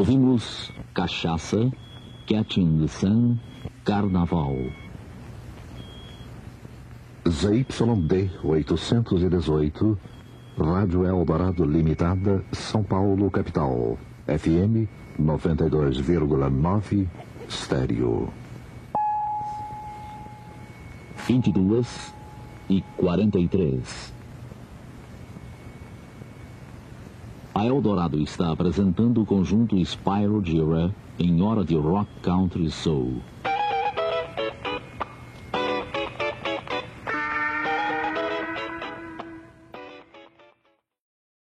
Ouvimos Cachaça, Catching the Sun, Carnaval. ZYD 818, Rádio Eldorado Limitada, São Paulo, capital. FM 92,9, estéreo. 22 e 43. A Eldorado está apresentando o conjunto Spyro Gira em hora de rock country soul.